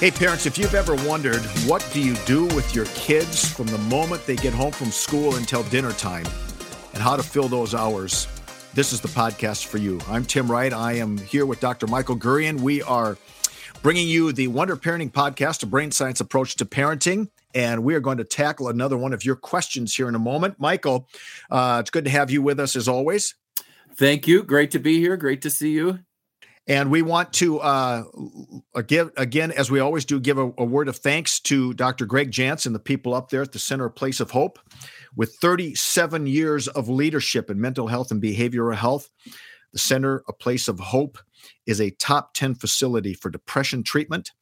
Hey parents, if you've ever wondered what do you do with your kids from the moment they get home from school until dinner time and how to fill those hours, this is the podcast for you. I'm Tim Wright. I am here with Dr. Michael Gurian. We are bringing you the Wonder Parenting podcast, a brain science approach to parenting. And we are going to tackle another one of your questions here in a moment. Michael, uh, it's good to have you with us as always. Thank you. Great to be here. Great to see you. And we want to uh, give again, as we always do, give a, a, word of thanks to Dr. Greg Jansen, the people up there at the Center of Place of Hope, with 37 years of leadership in mental health and behavioral health. The Center, a Place of Hope, is a top 10 facility for depression treatment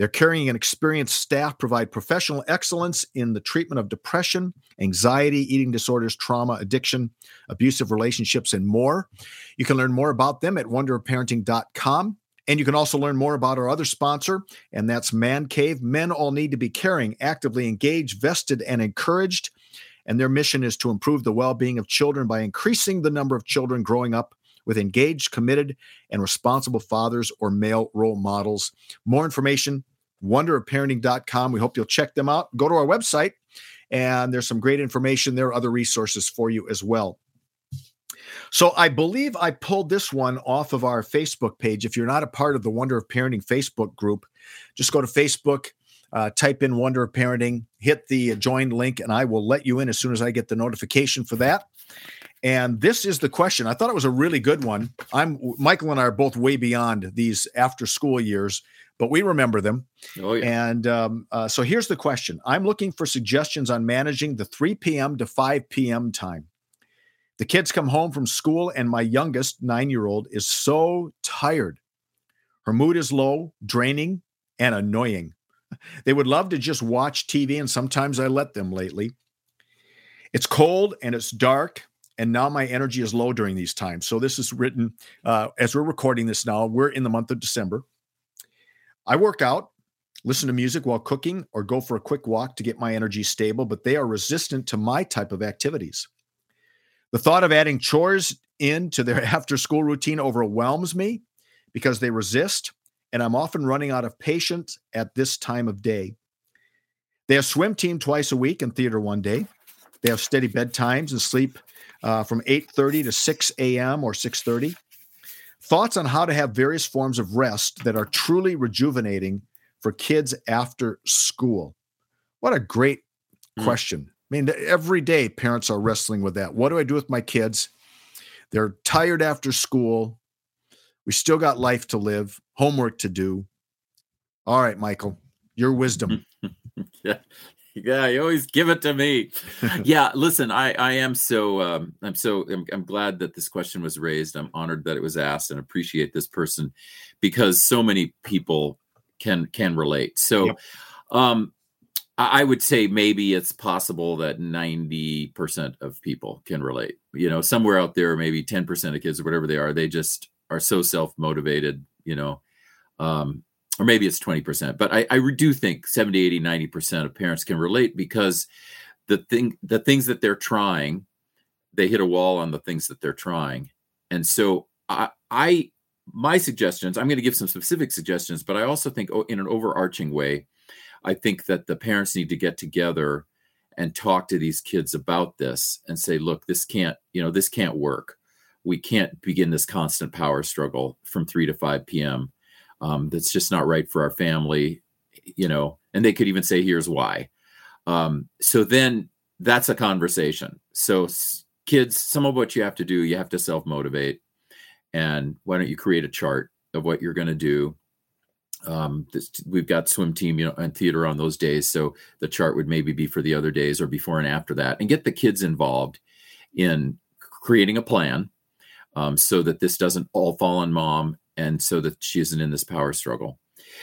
their carrying an experienced staff provide professional excellence in the treatment of depression, anxiety, eating disorders, trauma, addiction, abusive relationships, and more. You can learn more about them at wonderofparenting.com. And you can also learn more about our other sponsor, and that's Man Cave. Men all need to be caring, actively engaged, vested, and encouraged. And their mission is to improve the well being of children by increasing the number of children growing up with engaged, committed, and responsible fathers or male role models. More information wonderofparenting.com. We hope you'll check them out. Go to our website, and there's some great information there, other resources for you as well. So I believe I pulled this one off of our Facebook page. If you're not a part of the Wonder of Parenting Facebook group, just go to Facebook, uh, type in Wonder of Parenting, hit the join link, and I will let you in as soon as I get the notification for that. And this is the question. I thought it was a really good one. I'm Michael and I are both way beyond these after school years but we remember them. Oh, yeah. And um, uh, so here's the question I'm looking for suggestions on managing the 3 p.m. to 5 p.m. time. The kids come home from school, and my youngest nine year old is so tired. Her mood is low, draining, and annoying. They would love to just watch TV, and sometimes I let them lately. It's cold and it's dark, and now my energy is low during these times. So, this is written uh, as we're recording this now. We're in the month of December. I work out, listen to music while cooking, or go for a quick walk to get my energy stable, but they are resistant to my type of activities. The thought of adding chores into their after school routine overwhelms me because they resist, and I'm often running out of patience at this time of day. They have swim team twice a week and theater one day. They have steady bedtimes and sleep uh, from 8:30 to 6 a.m. or 6:30. Thoughts on how to have various forms of rest that are truly rejuvenating for kids after school. What a great mm. question. I mean, every day parents are wrestling with that. What do I do with my kids? They're tired after school. We still got life to live, homework to do. All right, Michael, your wisdom. yeah, yeah, you always give it to me. yeah, listen, I I am so um, I'm so I'm, I'm, glad that this question was raised. I'm honored that it was asked, and appreciate this person because so many people can can relate. So, yep. um, I, I would say maybe it's possible that ninety percent of people can relate. You know, somewhere out there, maybe ten percent of kids or whatever they are, they just are so self motivated. You know, um, or maybe it's 20%, but I, I do think 70, 80, 90% of parents can relate because the thing, the things that they're trying, they hit a wall on the things that they're trying. And so I, I my suggestions, I'm going to give some specific suggestions, but I also think oh, in an overarching way, I think that the parents need to get together and talk to these kids about this and say, look, this can't, you know, this can't work. We can't begin this constant power struggle from 3 to 5 p.m um, that's just not right for our family you know and they could even say here's why. Um, so then that's a conversation. So kids some of what you have to do you have to self motivate and why don't you create a chart of what you're going to do? Um, this, we've got swim team you know and theater on those days so the chart would maybe be for the other days or before and after that and get the kids involved in creating a plan um, so that this doesn't all fall on mom and so that she isn't in this power struggle.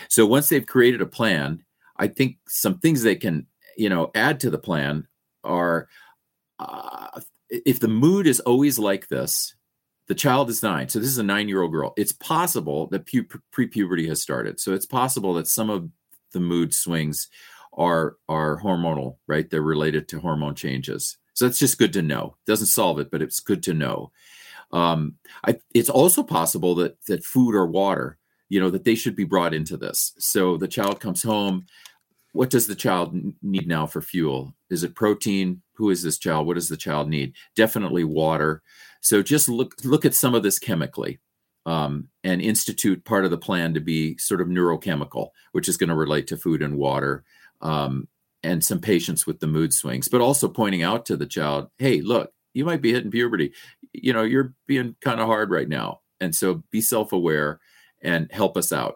So once they've created a plan, I think some things they can, you know, add to the plan are uh, if the mood is always like this, the child is nine. So this is a nine year old girl. It's possible that pu- pre puberty has started. So it's possible that some of the mood swings are are hormonal, right? They're related to hormone changes. So that's just good to know. Doesn't solve it, but it's good to know. Um, I, it's also possible that that food or water, you know, that they should be brought into this. So the child comes home. What does the child need now for fuel? Is it protein? Who is this child? What does the child need? Definitely water. So just look look at some of this chemically. Um, and institute part of the plan to be sort of neurochemical, which is going to relate to food and water, um, and some patience with the mood swings, but also pointing out to the child, hey, look, you might be hitting puberty. You know, you're being kind of hard right now. And so be self aware and help us out.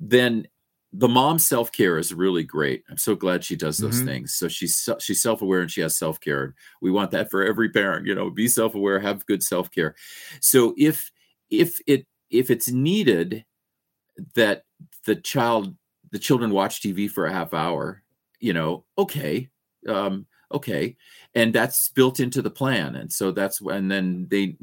Then the mom self care is really great. I'm so glad she does those mm-hmm. things. So she's she's self aware and she has self care. We want that for every parent. You know, be self aware, have good self care. So if if it if it's needed that the child the children watch TV for a half hour, you know, okay, um, okay and that's built into the plan and so that's when then they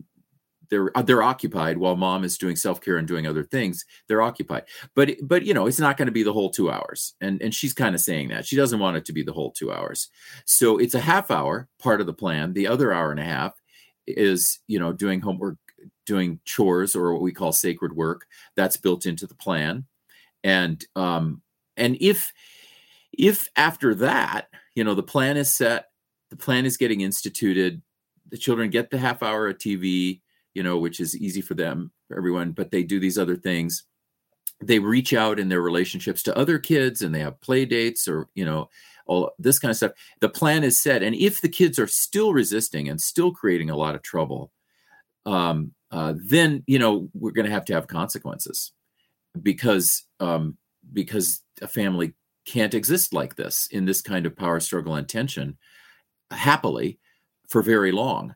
they're uh, they're occupied while mom is doing self-care and doing other things they're occupied. But but you know it's not going to be the whole two hours and and she's kind of saying that. She doesn't want it to be the whole two hours. So it's a half hour part of the plan. The other hour and a half is you know doing homework doing chores or what we call sacred work. That's built into the plan. And um and if if after that you know the plan is set the plan is getting instituted the children get the half hour of tv you know which is easy for them for everyone but they do these other things. They reach out in their relationships to other kids and they have play dates or you know all this kind of stuff. The plan is set and if the kids are still resisting and still creating a lot of trouble um, uh, then you know we're going to have to have consequences because um, because a family can't exist like this in this kind of power struggle and tension happily for very long.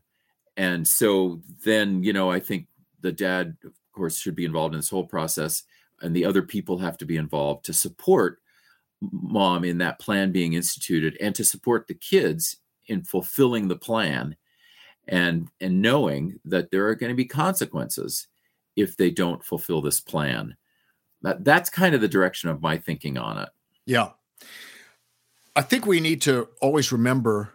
And so then, you know, I think the dad, of course, should be involved in this whole process, and the other people have to be involved to support mom in that plan being instituted and to support the kids in fulfilling the plan and and knowing that there are going to be consequences if they don't fulfill this plan that that's kind of the direction of my thinking on it yeah. I think we need to always remember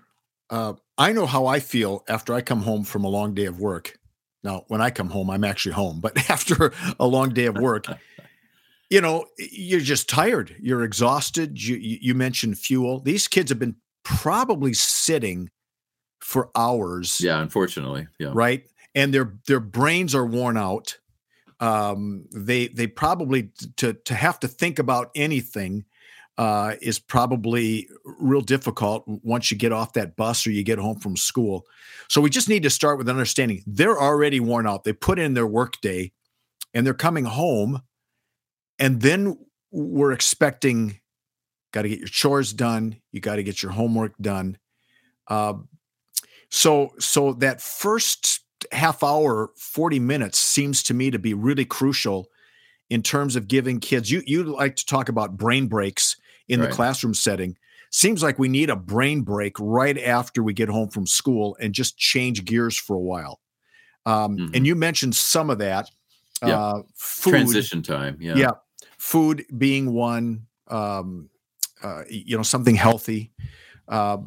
uh, I know how I feel after I come home from a long day of work. Now, when I come home, I'm actually home, but after a long day of work, you know, you're just tired. You're exhausted. You, you mentioned fuel. These kids have been probably sitting for hours. Yeah, unfortunately. Yeah. Right. And their their brains are worn out. Um, they they probably to to have to think about anything uh, is probably real difficult once you get off that bus or you get home from school. So we just need to start with understanding they're already worn out. They put in their workday and they're coming home. And then we're expecting, got to get your chores done. You got to get your homework done. Uh, so, so that first half hour, 40 minutes seems to me to be really crucial in terms of giving kids you you like to talk about brain breaks in right. the classroom setting. Seems like we need a brain break right after we get home from school and just change gears for a while. Um, mm-hmm. And you mentioned some of that. Yeah. Uh, food, Transition time. Yeah. Yeah. Food being one, um, uh, you know, something healthy. Uh,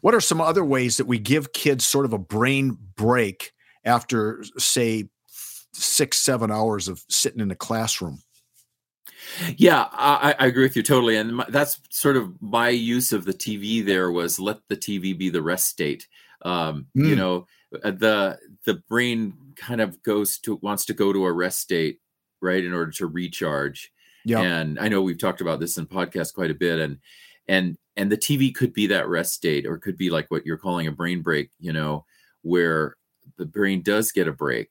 what are some other ways that we give kids sort of a brain break after, say, six, seven hours of sitting in a classroom? Yeah, I, I, agree with you totally, and my, that's sort of my use of the TV. There was let the TV be the rest state. Um, mm. You know, uh, the the brain kind of goes to wants to go to a rest state, right, in order to recharge. Yeah, and I know we've talked about this in podcast quite a bit, and and and the TV could be that rest state, or could be like what you're calling a brain break. You know, where the brain does get a break,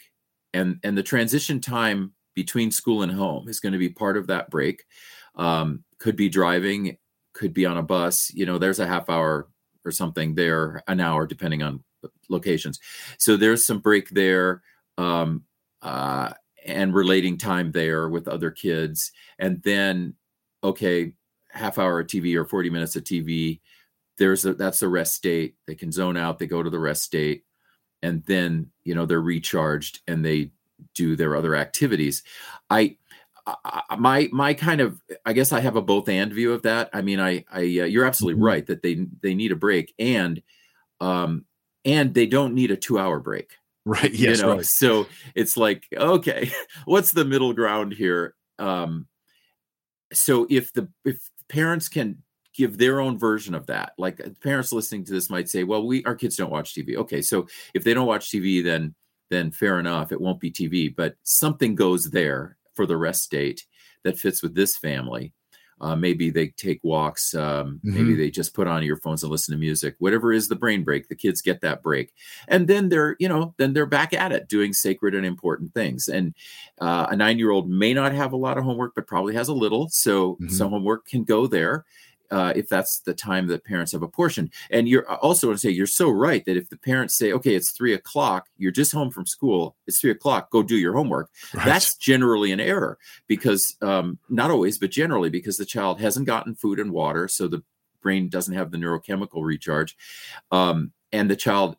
and and the transition time between school and home is going to be part of that break. Um, could be driving, could be on a bus. You know, there's a half hour or something there, an hour, depending on locations. So there's some break there. Um, uh, and relating time there with other kids and then okay half hour of tv or 40 minutes of tv there's a that's the rest state they can zone out they go to the rest state and then you know they're recharged and they do their other activities i I, my my kind of I guess I have a both and view of that. I mean, I I uh, you're absolutely mm-hmm. right that they they need a break and um and they don't need a two hour break. Right. Yes. You know? Right. So it's like okay, what's the middle ground here? Um, so if the if parents can give their own version of that. Like uh, parents listening to this might say, "Well, we our kids don't watch TV." Okay, so if they don't watch TV, then then fair enough, it won't be TV. But something goes there for the rest state that fits with this family. Uh, maybe they take walks. Um, mm-hmm. Maybe they just put on earphones and listen to music. Whatever is the brain break, the kids get that break, and then they're you know then they're back at it doing sacred and important things. And uh, a nine year old may not have a lot of homework, but probably has a little. So mm-hmm. some homework can go there uh, if that's the time that parents have apportioned. And you're also want to say you're so right that if the parents say, okay, it's three o'clock, you're just home from school, it's three o'clock, go do your homework. Right. That's generally an error because um, not always, but generally because the child hasn't gotten food and water, so the brain doesn't have the neurochemical recharge, um, and the child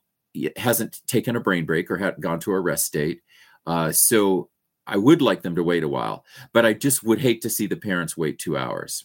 hasn't taken a brain break or had gone to a rest state. Uh, so I would like them to wait a while, but I just would hate to see the parents wait two hours.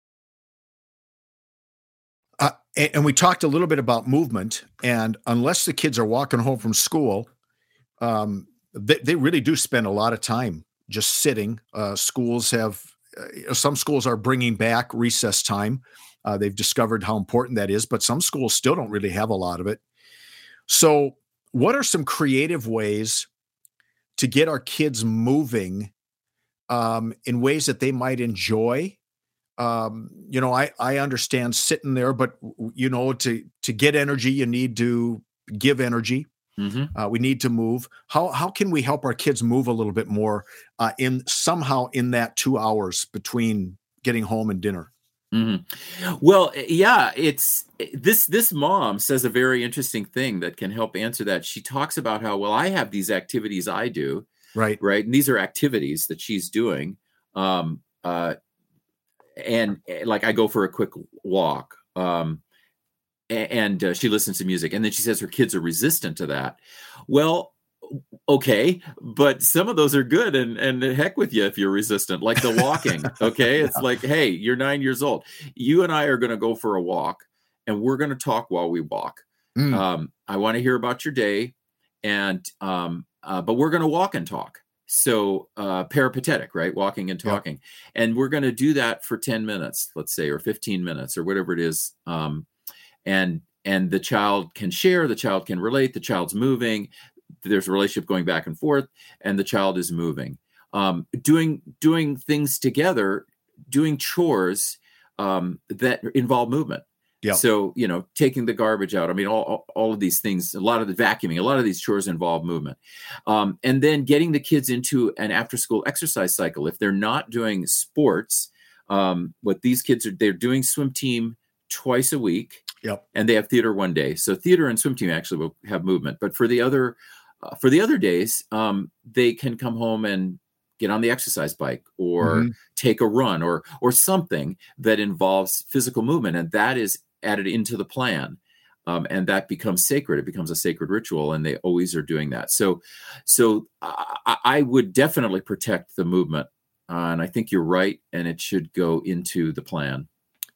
Uh, and, we talked a little bit about movement, and unless the kids are walking home from school, um, they, they really do spend a lot of time just sitting. Uh, schools have uh, some schools are bringing back recess time. Uh, they've discovered how important that is, but some schools still don't really have a lot of it. So, what are some creative ways to get our kids moving um, in ways that they might enjoy um, you know, I I understand sitting there, but you know, to to get energy, you need to give energy. Mm-hmm. Uh, we need to move. How how can we help our kids move a little bit more uh, in somehow in that two hours between getting home and dinner? Mm-hmm. Well, eh, yeah, it's eh, this this mom says a very interesting thing that can help answer that. She talks about how well I have these activities I do, right, right, and these are activities that she's doing. Um, uh, and eh, like I go for a quick walk. Um, and uh, she listens to music and then she says her kids are resistant to that. Well okay but some of those are good and and heck with you if you're resistant like the walking okay? It's like hey you're nine years old. You and i are going to go for a walk and we're going to talk while we walk. Mm. um, i want to hear about your day and um, uh, but we're going to walk and talk so uh, peripatetic right? Walking and talking. Yeah. and we're going to do that for 10 minutes let's say or 15 minutes or whatever it is um, and and the child can share the child can relate the child's moving there's a relationship going back and forth and the child is moving. Um, doing doing things together doing chores um, that involve movement yeah. So, you know, taking the garbage out. I mean, all, all of these things, a lot of the vacuuming, a lot of these chores involve movement. Um, and then getting the kids into an after school exercise cycle. If they're not doing sports, um, what these kids are, they're doing swim team twice a week. Yep. And they have theater one day. So theater and swim team actually will have movement. But for the other, uh, for the other days, um, they can come home and get on the exercise bike or mm-hmm. take a run or or something that involves physical movement and that is added into the plan. um, and that becomes sacred. It becomes a sacred ritual and they always are doing that. So so i, I would definitely protect the movement uh, and i think you're right and it should go into the plan.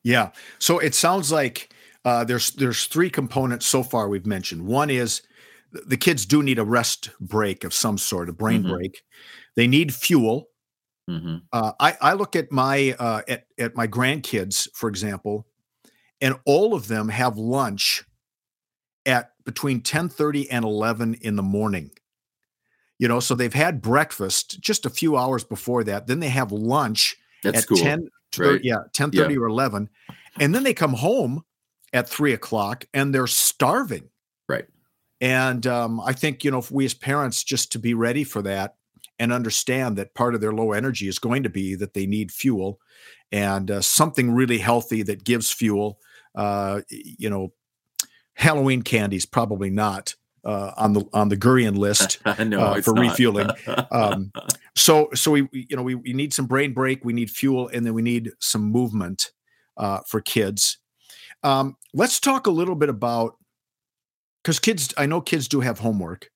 Yeah. So it sounds like uh, there's there's three components so far we've mentioned. One is the kids do need a rest break of some sort a brain mm-hmm. break. They need fuel. Mm-hmm. uh, I, I look at my uh, at, at my grandkids for example and all of them have lunch at between 10:30 and 11 in the morning. You know, so they've had breakfast just a few hours before that. Then they have lunch That's at cool. 10 right. yeah, 10 30 yeah. or 11. And then they come home at three o'clock and they're starving. Right. And um, I think, you know, if we as parents just to be ready for that and understand that part of their low energy is going to be that they need fuel and uh, something really healthy that gives fuel. Uh, you know, Halloween candies probably not uh, on the on the Gurian list no, uh, for refueling. um, so so we you know we, we need some brain break, we need fuel, and then we need some movement uh, for kids. Um, let's talk a little bit about because kids. I know kids do have homework,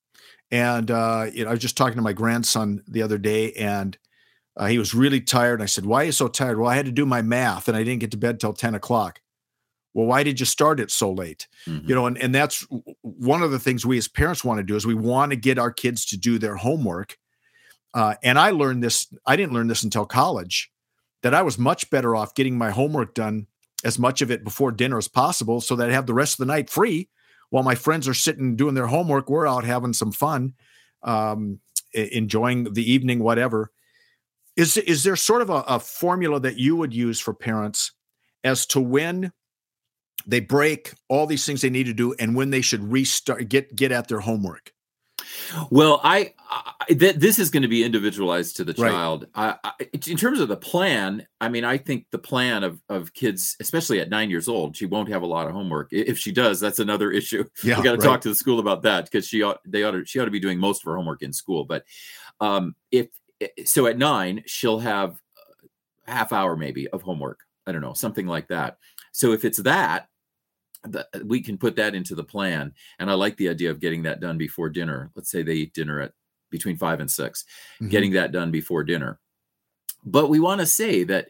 and uh, you know I was just talking to my grandson the other day, and uh, he was really tired. And I said, "Why are you so tired?" Well, I had to do my math, and I didn't get to bed till ten o'clock well why did you start it so late mm-hmm. you know and, and that's one of the things we as parents want to do is we want to get our kids to do their homework uh, and i learned this i didn't learn this until college that i was much better off getting my homework done as much of it before dinner as possible so that i have the rest of the night free while my friends are sitting doing their homework we're out having some fun um, enjoying the evening whatever is is there sort of a, a formula that you would use for parents as to when they break all these things they need to do and when they should restart get get at their homework. Well i, I th- this is going to be individualized to the child. Right. I, I, in terms of the plan i mean i think the plan of of kids especially at nine years old she won't have a lot of homework. If she does that's another issue. Yeah, we got to right. talk to the school about that because she ought they ought to she ought to be doing most of her homework in school. But um if so at nine she'll have a half hour maybe of homework. I don't know something like that so if it's that, the, we can put that into the plan. And I like the idea of getting that done before dinner. Let's say they eat dinner at between five and 6 mm-hmm. getting that done before dinner. But we want to say that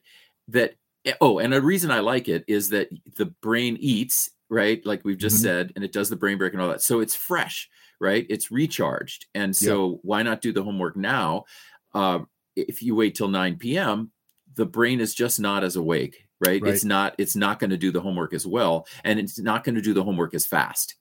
that eh, oh, and a reason I like it is that the brain eats right, like we've just mm-hmm. said, and it does the brain break and all that. So it's fresh, right? It's recharged, and so yep. why not do the homework now? Uh, if you wait till 9 p.m., the brain is just not as awake right? right. It's not it's not going to do the homework as well and it's not going to do the homework as fast.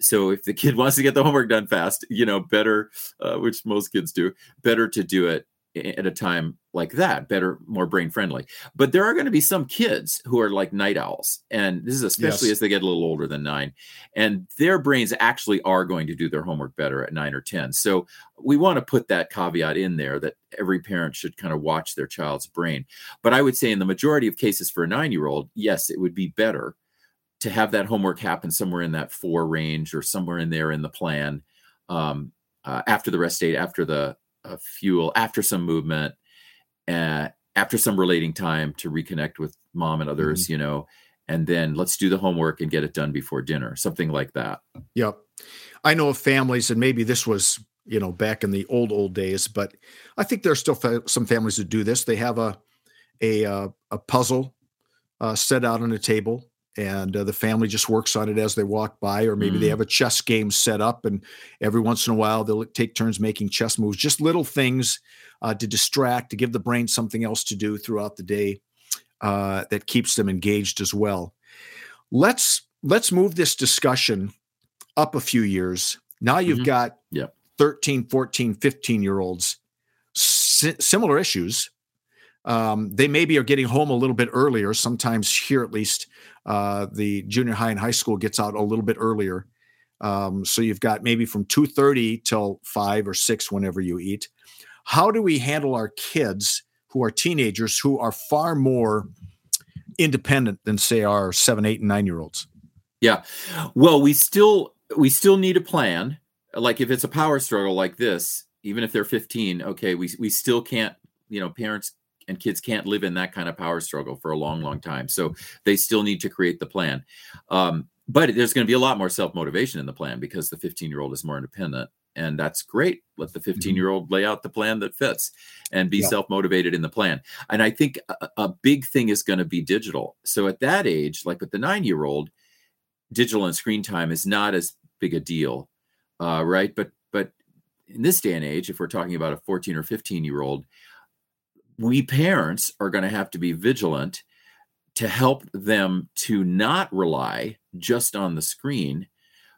So if the kid wants to get the homework done fast, you know, better uh, which most kids do, better to do it at a time like that better more brain friendly. But there are going to be some kids who are like night owls and this is especially yes. as they get a little older than nine and their brains actually are going to do their homework better at nine or ten. So we want to put that caveat in there that every parent should kind of watch their child's brain. But i would say in the majority of cases for a nine year old yes it would be better to have that homework happen somewhere in that four range or somewhere in there in the plan um, uh, after the rest date after the uh, fuel after some movement, uh, after some relating time to reconnect with mom and others, mm-hmm. you know, and then let's do the homework and get it done before dinner, something like that. Yep. I know of families, and maybe this was, you know, back in the old, old days, but I think there's still fa- some families that do this. They have a, a, uh, a puzzle uh, set out on a table and uh, the family just works on it as they walk by or maybe mm. they have a chess game set up and every once in a while they'll take turns making chess moves just little things uh, to distract to give the brain something else to do throughout the day uh, that keeps them engaged as well let's let's move this discussion up a few years now you've mm-hmm. got yeah. 13 14 15 year olds si- similar issues um, they maybe are getting home a little bit earlier. Sometimes here, at least, uh, the junior high and high school gets out a little bit earlier. Um, so you've got maybe from two thirty till five or six whenever you eat. How do we handle our kids who are teenagers who are far more independent than say our seven, eight, and nine year olds? Yeah, well, we still we still need a plan. Like if it's a power struggle like this, even if they're 15, okay, we we still can't, you know, parents and kids can't live in that kind of power struggle for a long long time. So they still need to create the plan. Um, but there's going to be a lot more self motivation in the plan because the 15 year old is more independent and that's great. Let the 15 year old lay out the plan that fits and be yeah. self motivated in the plan. And i think a, a big thing is going to be digital. So at that age like with the 9 year old digital and screen time is not as big a deal uh, right? But but in this day and age if we're talking about a 14 or 15 year old we parents are going to have to be vigilant to help them to not rely just on the screen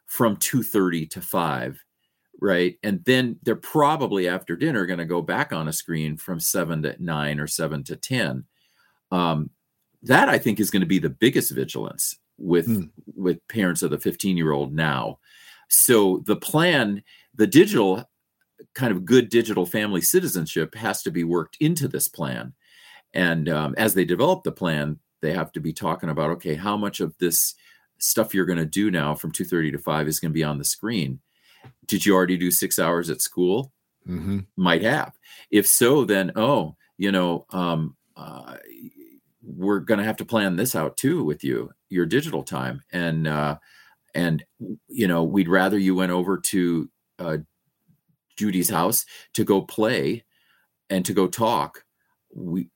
from 2.30 to 5 right? And then they're probably after dinner going to go back on a screen from 7 to 9 or 7 to 10 um, that i think is going to be the biggest vigilance with mm. with parents of the 15 year old now. So the plan the digital kind of good digital family citizenship has to be worked into this plan. And um, as they develop the plan they have to be talking about okay how much of this stuff you're going to do now from 2.30 to 5 is going to be on the screen? Did you already do six hours at school? Mm-hmm. might have. If so then oh you know um, uh, we're going to have to plan this out too with you your digital time. And uh, and you know we'd rather you went over to uh, judy's house to go play and to go talk we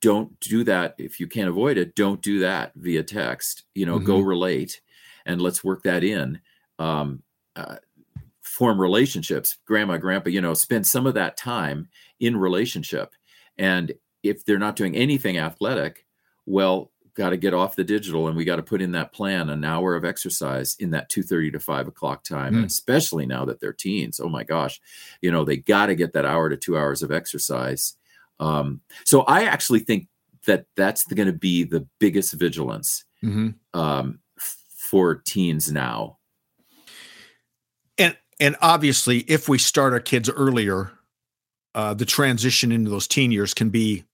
don't do that. If you can't avoid it don't do that via text you know mm-hmm. go relate and let's work that in um, uh, form relationships. Grandma grandpa you know spend some of that time in relationship. And if they're not doing anything athletic well got to get off the digital and we got to put in that plan an hour of exercise in that 2.30 to 5 o'clock time mm. especially now that they're teens oh my gosh you know they got to get that hour to two hours of exercise um, so I actually think that that's going to be the biggest vigilance mm-hmm. um, for teens now. And and obviously, if we start our kids earlier, uh, the transition into those teen years can be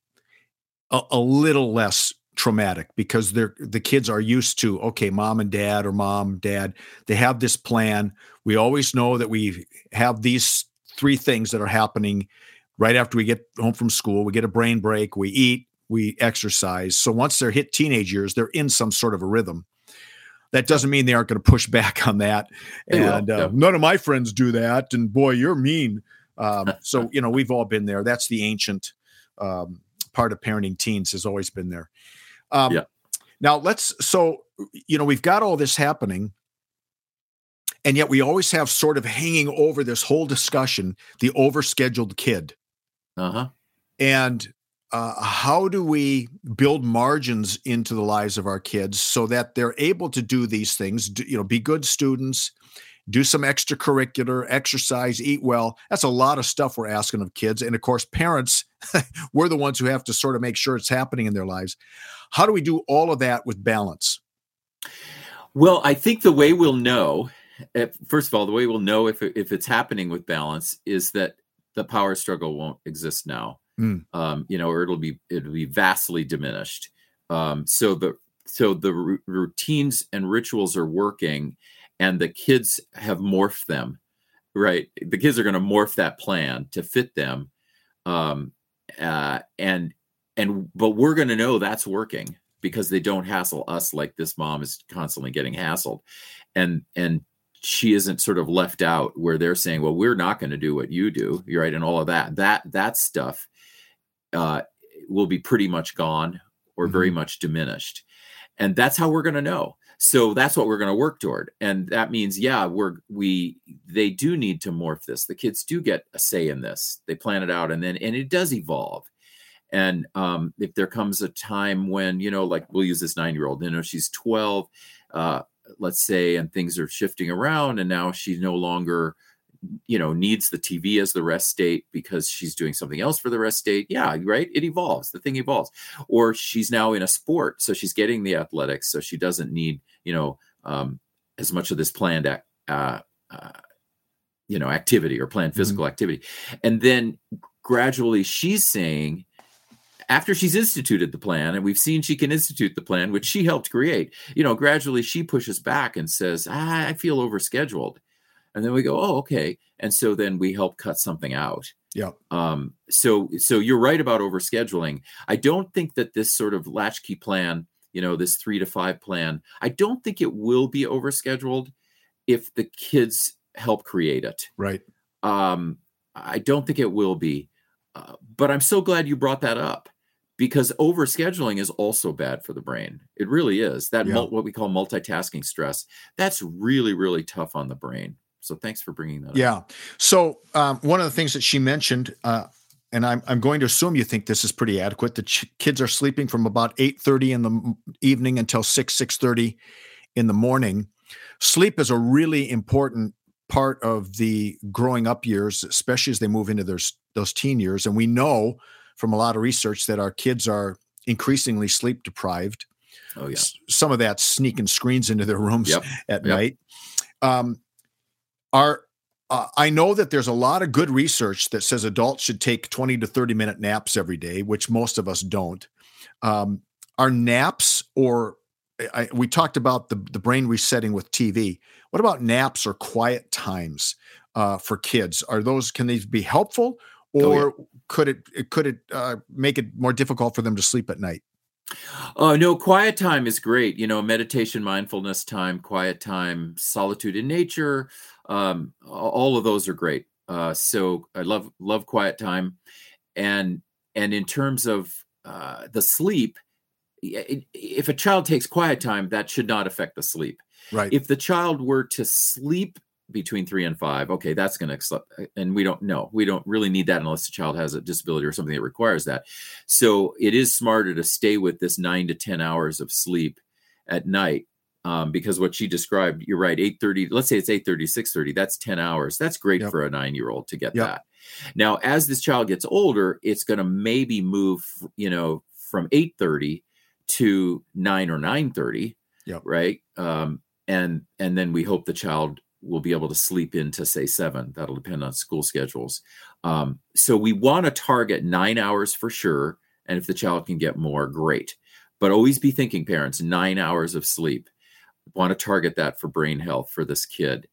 a, a little less traumatic because they're the kids are used to okay mom and dad or mom dad they have this plan we always know that we have these three things that are happening right after we get home from school, we get a brain break, we eat, we exercise. So once they're hit teenage years, they're in some sort of a rhythm. That doesn't mean they aren't going to push back on that. and uh, none of my friends do that. And boy, you're mean. Um, so, you know, we've all been there. That's the ancient um, part of parenting teens has always been there. Um, yeah. Now let's, so, you know, we've got all this happening and yet we always have sort of hanging over this whole discussion the overscheduled kid uh-huh. And uh, how do we build margins into the lives of our kids so that they're able to do these things? Do, you know, be good students, do some extracurricular, exercise, eat well. That's a lot of stuff we're asking of kids, and of course, parents, we're the ones who have to sort of make sure it's happening in their lives. How do we do all of that with balance? Well, I think the way we'll know, eh, first of all, the way we'll know if if it's happening with balance is that the power struggle won't exist now. Mm. Um, you know, or it'll be it'll be vastly diminished. Um, so the so the r- routines and rituals are working, and the kids have morphed them. Right, the kids are going to morph that plan to fit them, um, uh, and and but we're going to know that's working because they don't hassle us like this mom is constantly getting hassled, and and she isn't sort of left out where they're saying, well, we're not going to do what you do. You're right. And all of that, that, that stuff uh, will be pretty much gone or mm-hmm. very much diminished. And that's how we're going to know. So that's what we're going to work toward. And that means, yeah, we're, we, they do need to morph this. The kids do get a say in this. They plan it out and then, and it does evolve. And um, if there comes a time when, you know, like we'll use this nine year old, you know, she's 12, uh, let's say, and things are shifting around, and now she no longer you know needs the tv as the rest state because she's doing something else for the rest state. Yeah right. It evolves. The thing evolves. Or she's now in a sport so she's getting the athletics so she doesn't need you know um, as much of this planned uh, uh, you know activity or planned mm-hmm. physical mm-hmm. activity. And then gradually she's saying after she's instituted the plan and we've seen she can institute the plan which she helped create you know gradually she pushes back and says ah, i feel overscheduled and then we go oh okay and so then we help cut something out yeah um so so you're right about overscheduling i don't think that this sort of latchkey plan you know, this three to five plan. I don't think it will be overscheduled if the kids help create it. Right. Um, I don't think it will be. Uh, but I'm so glad you brought that up because overscheduling is also bad for the brain. It really is. That Yeah. mul- what we call multitasking stress. That's really really tough on the brain. So thanks for bringing that up. Yeah. So um, one of the things that she mentioned, uh, and I'm I'm going to assume you think this is pretty adequate. The ch- kids are sleeping from about eight thirty in the m- evening until six six thirty in the morning. Sleep is a really important part of the growing up years, especially as they move into their those teen years. And we know from a lot of research that our kids are increasingly sleep deprived. Oh yeah. S- Some of that sneaking screens into their rooms Yep. at Yep. night. Um, are uh, I know that there's a lot of good research that says adults should take 20 to 30 minute naps every day, which most of us don't. Um, are naps or I, we talked about the, the brain resetting with TV. What about naps or quiet times uh, for kids? Are those can these be helpful, Oh, or could it could it uh, make it more difficult for them to sleep at night? Oh no, quiet time is great. You know, meditation, mindfulness time, quiet time, solitude in nature. Um, all of those are great. Uh, so I love love quiet time, and and in terms of uh, the sleep, if a child takes quiet time, that should not affect the sleep. Right. If the child were to sleep between three and five, okay, that's going to, and we don't know. We don't really need that unless the child has a disability or something that requires that. So it is smarter to stay with this nine to 10 hours of sleep at night. Um, because what she described, you're right, 8:30, let's say it's 8:30, 6:30, that's 10 hours. That's great Yep. for a nine-year-old to get Yep. that. Now, as this child gets older, it's going to maybe move, you know, from 8:30 to 9 or 9:30, Yep. right? Um, and and then we hope the child will be able to sleep into say seven. That'll depend on school schedules. Um, so we want to target nine hours for sure, and if the child can get more, great. But always be thinking, parents, nine hours of sleep. Want to target that for brain health for this kid,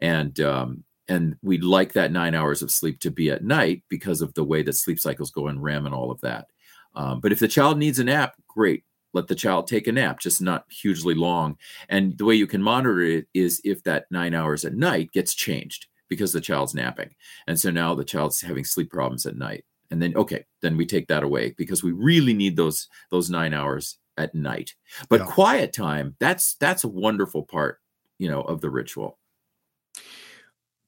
and um, and we'd like that nine hours of sleep to be at night because of the way that sleep cycles go in REM and all of that. Um, but if the child needs a nap, great. Let the child take a nap, just not hugely long. And the way you can monitor it is if that nine hours at night gets changed because the child's napping. And so now the child's having sleep problems at night. And then okay, then we take that away because we really need those those nine hours at night. But Yeah. quiet time, that's that's a wonderful part, you know, of the ritual.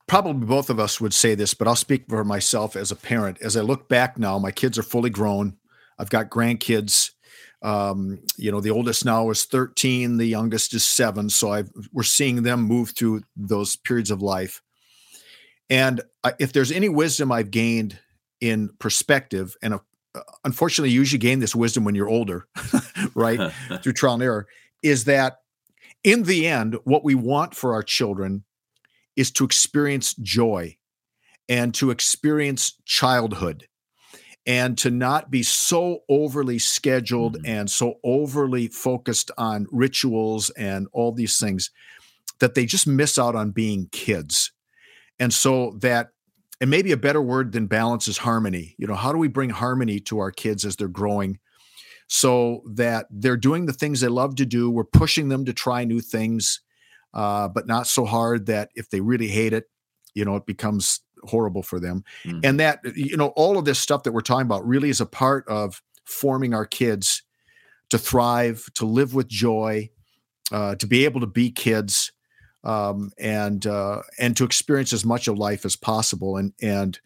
probably both of us would say this, but I'll speak for myself as a parent. As I look back now, my kids are fully grown. I've got grandkids. Um, you know, the oldest now is 13, the youngest is seven. So I've, we're seeing them move through those periods of life. And I, if there's any wisdom I've gained in perspective, and uh, unfortunately, you usually gain this wisdom when you're older, right? through trial and error is that in the end, what we want for our children is to experience joy and to experience childhood and to not be so overly scheduled Mhm. and so overly focused on rituals and all these things that they just miss out on being kids. And so that and maybe a better word than balance is harmony. You know, how do we bring harmony to our kids as they're growing so that they're doing the things they love to do? We're pushing them to try new things, uh, but not so hard that if they really hate it, you know, it becomes horrible for them. Mhm. And that, you know, all of this stuff that we're talking about really is a part of forming our kids to thrive, to live with joy, uh, to be able to be kids, um, and uh, and to experience as much of life as possible. And and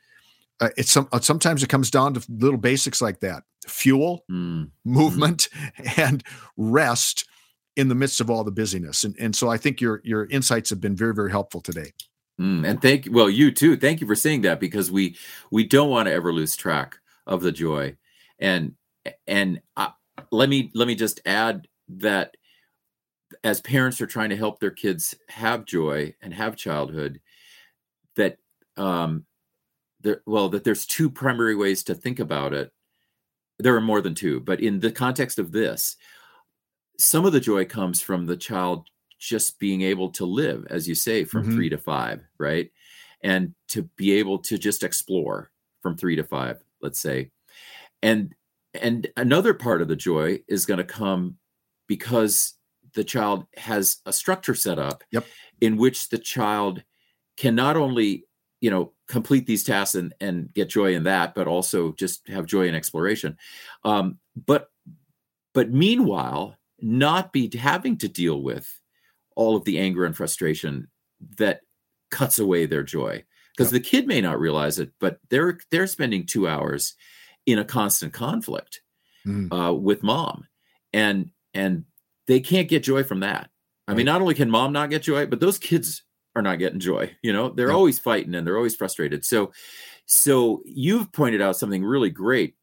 uh, it's some uh, sometimes it comes down to little basics like that: fuel, Mm. movement, and rest in the midst of all the busyness. And and so I think your your insights have been very very helpful today. Mm, and thank well you too. Thank you for saying that because we we don't want to ever lose track of the joy. And and uh, let me let me just add that as parents are trying to help their kids have joy and have childhood, that um there well that there's two primary ways to think about it. There are more than two, but in the context of this, some of the joy comes from the child just being able to live, as you say, from Mhm. three to five, right? And to be able to just explore from three to five, let's say. And and another part of the joy is going to come because the child has a structure set up yep. in which the child can not only you know complete these tasks and and get joy in that but also just have joy in exploration um, but but meanwhile not be having to deal with all of the anger and frustration that cuts away their joy because yep. the kid may not realize it but they're they're spending two hours in a constant conflict mm. uh, with mom and and they can't get joy from that. I right. mean not only can mom not get joy but those kids are not getting joy you know? They're yep. always fighting and they're always frustrated. So so you've pointed out something really great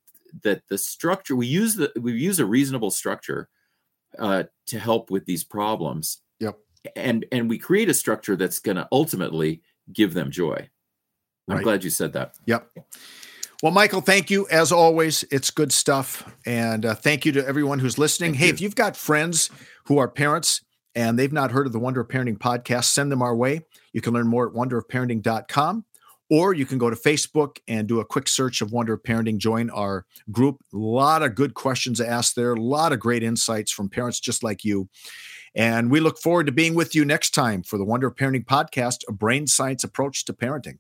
that the structure we use the we use a reasonable structure uh, to help with these problems. Yep. And and we create a structure that's going to ultimately give them joy. I'm right. glad you said that. Yep well, Michael, thank you as always. It's good stuff. And uh, thank you to everyone who's listening. Thank hey, you. if you've got friends who are parents and they've not heard of the Wonder of Parenting podcast, send them our way. You can learn more at wonderofparenting.com or you can go to Facebook and do a quick search of Wonder of Parenting. Join our group. A lot of good questions asked there, a lot of great insights from parents just like you. And we look forward to being with you next time for the Wonder of Parenting podcast, a brain science approach to parenting.